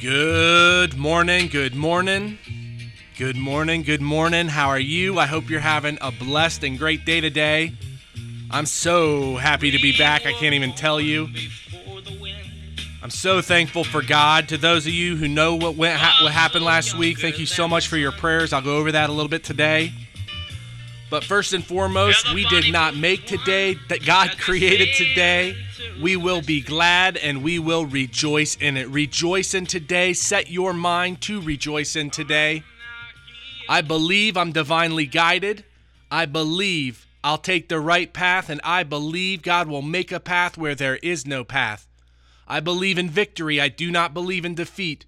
Good morning, good morning. Good morning, good morning. How are you? I hope you're having a blessed and great day today. I'm so happy to be back. I can't even tell you. I'm so thankful for God. To those of you who know what went ha- what happened last week, thank you so much for your prayers. I'll go over that a little bit today. But first and foremost, we did not make today that God created today. We will be glad and we will rejoice in it. Rejoice in today. Set your mind to rejoice in today. I believe I'm divinely guided. I believe I'll take the right path, and I believe God will make a path where there is no path. I believe in victory. I do not believe in defeat.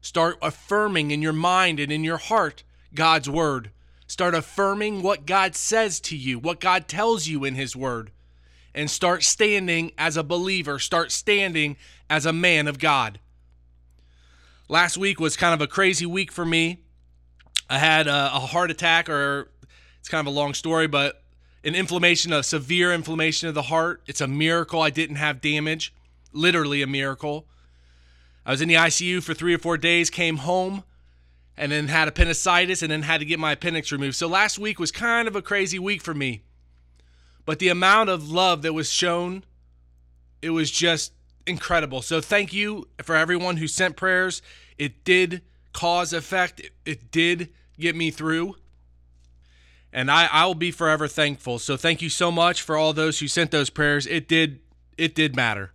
Start affirming in your mind and in your heart God's word. Start affirming what God says to you, what God tells you in His word, and start standing as a believer. Start standing as a man of God. Last week was kind of a crazy week for me. I had a, a heart attack, or it's kind of a long story, but an inflammation, a severe inflammation of the heart. It's a miracle I didn't have damage, literally a miracle. I was in the ICU for three or four days, came home, and then had appendicitis, and then had to get my appendix removed. So last week was kind of a crazy week for me. But the amount of love that was shown, it was just incredible. So thank you for everyone who sent prayers. It did cause effect. It, it did get me through. And I, I will be forever thankful. So thank you so much for all those who sent those prayers. It did it did matter.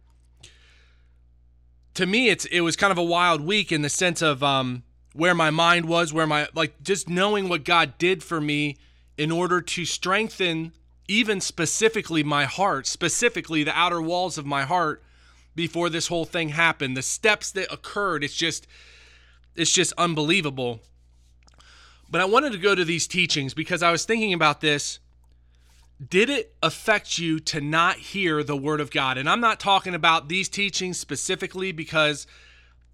To me, it's it was kind of a wild week in the sense of um, where my mind was, where my like just knowing what God did for me in order to strengthen even specifically my heart, specifically the outer walls of my heart before this whole thing happened. The steps that occurred, it's just it's just unbelievable. But I wanted to go to these teachings because I was thinking about this. Did it affect you to not hear the word of God? And I'm not talking about these teachings specifically because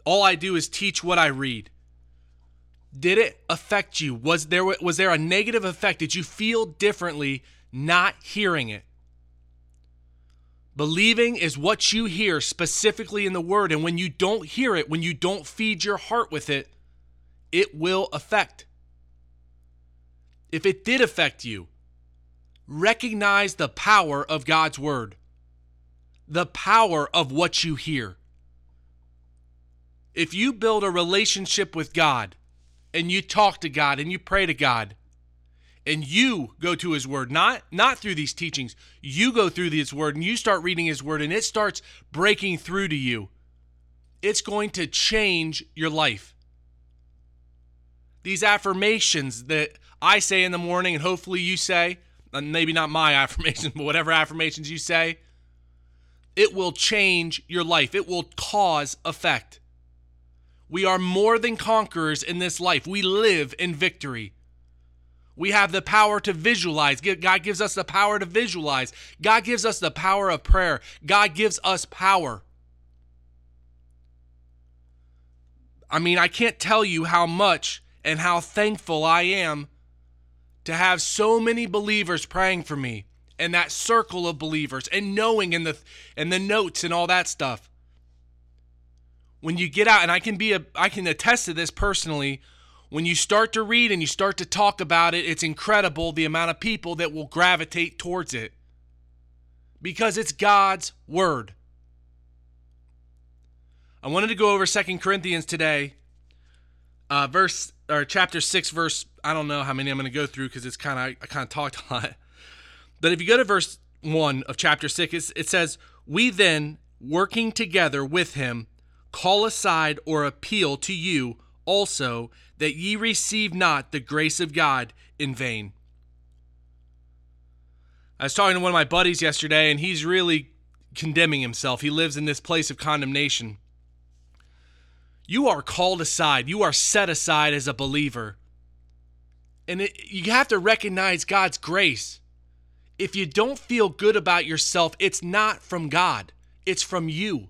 all I do is teach what I read. Did it affect you? Was there was there a negative effect? Did you feel differently not hearing it? Believing is what you hear specifically in the word. And when you don't hear it, when you don't feed your heart with it, it will affect. If it did affect you, recognize the power of God's word, the power of what you hear. If you build a relationship with God and you talk to God and you pray to God, and you go to his word not not through these teachings. You go through his word and you start reading his word and it starts breaking through to you. It's going to change your life. These affirmations that i say in the morning and hopefully you say uh, maybe not my affirmations but whatever affirmations you say it will change your life. It will cause effect. We are more than conquerors in this life. We live in victory we have the power to visualize. God gives us the power to visualize. God gives us the power of prayer. God gives us power. I mean, I can't tell you how much and how thankful I am to have so many believers praying for me and that circle of believers and knowing in the and the notes and all that stuff. When you get out and I can be a I can attest to this personally when you start to read and you start to talk about it, it's incredible the amount of people that will gravitate towards it because it's God's word. I wanted to go over Second Corinthians today, uh, verse or chapter six, verse. I don't know how many I'm going to go through because it's kind of I kind of talked a lot. But if you go to verse one of chapter six, it says, "We then, working together with him, call aside or appeal to you also." that ye receive not the grace of God in vain. I was talking to one of my buddies yesterday, and he's really condemning himself. He lives in this place of condemnation. You are called aside, you are set aside as a believer. And it, you have to recognize God's grace. If you don't feel good about yourself, it's not from God, it's from you.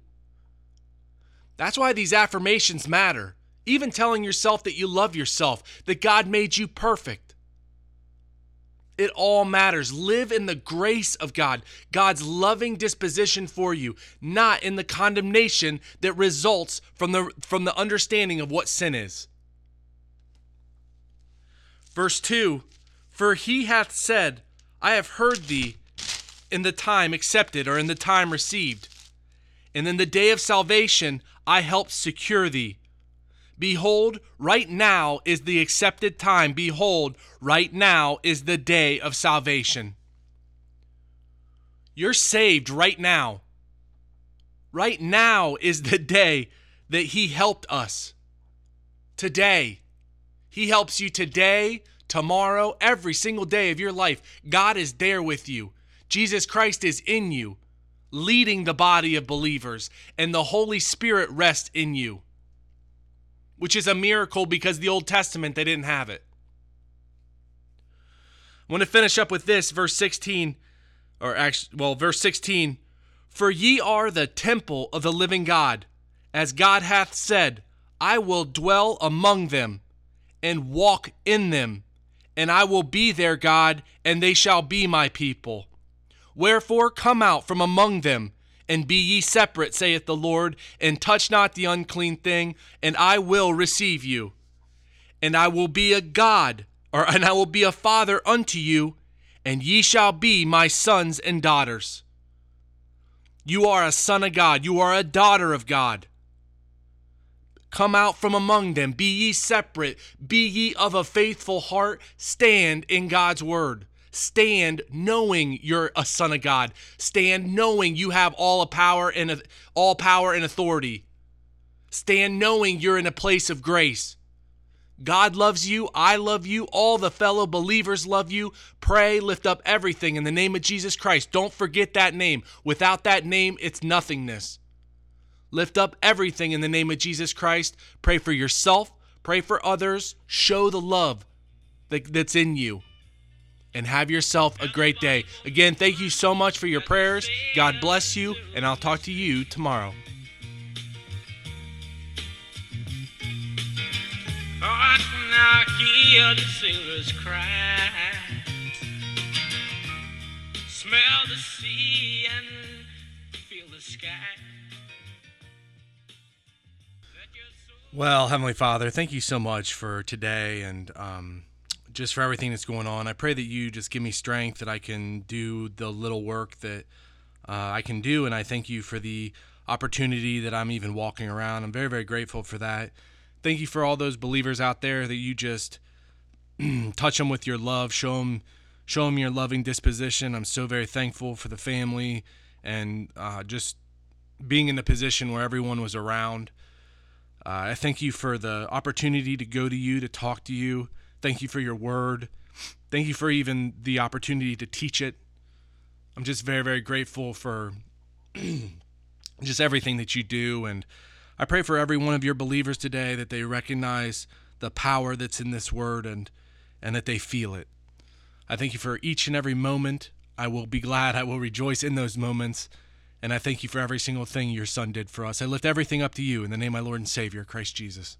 That's why these affirmations matter even telling yourself that you love yourself, that God made you perfect. It all matters. Live in the grace of God, God's loving disposition for you, not in the condemnation that results from the from the understanding of what sin is. Verse 2 For he hath said, I have heard thee in the time accepted or in the time received. And in the day of salvation, I helped secure thee. Behold, right now is the accepted time. Behold, right now is the day of salvation. You're saved right now. Right now is the day that He helped us. Today. He helps you today, tomorrow, every single day of your life. God is there with you. Jesus Christ is in you, leading the body of believers, and the Holy Spirit rests in you, which is a miracle because the Old Testament, they didn't have it. I want to finish up with this, verse 16, or actually, well, verse 16. For ye are the temple of the living God, as God hath said, I will dwell among them and walk in them, and I will be their God, and they shall be my people. Wherefore come out from among them, and be ye separate, saith the Lord, and touch not the unclean thing, and I will receive you. And I will be a God, or and I will be a father unto you, and ye shall be my sons and daughters. You are a son of God, you are a daughter of God. Come out from among them. Be ye separate. Be ye of a faithful heart. Stand in God's word. Stand knowing you're a son of God. Stand knowing you have all power and all power and authority. Stand knowing you're in a place of grace. God loves you. I love you. All the fellow believers love you. Pray, lift up everything in the name of Jesus Christ. Don't forget that name. Without that name, it's nothingness. Lift up everything in the name of Jesus Christ. Pray for yourself, pray for others, show the love that, that's in you. And have yourself a great day. Again, thank you so much for your prayers. God bless you, and I'll talk to you tomorrow. I can hear the sailors cry. Smell the sea and feel the sky. Well, Heavenly Father, thank you so much for today and um, just for everything that's going on. I pray that you just give me strength that I can do the little work that uh, I can do. And I thank you for the opportunity that I'm even walking around. I'm very, very grateful for that. Thank you for all those believers out there that you just touch them with your love, show them, show them your loving disposition. I'm so very thankful for the family and uh, just being in the position where everyone was around. Uh, I thank you for the opportunity to go to you, to talk to you. Thank you for your word. Thank you for even the opportunity to teach it. I'm just very, very grateful for just everything that you do. And I pray for every one of your believers today that they recognize the power that's in this word and, and that they feel it. I thank you for each and every moment. I will be glad. I will rejoice in those moments. And I thank you for every single thing your son did for us. I lift everything up to you in the name of my Lord and Savior, Christ Jesus.